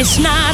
It's not.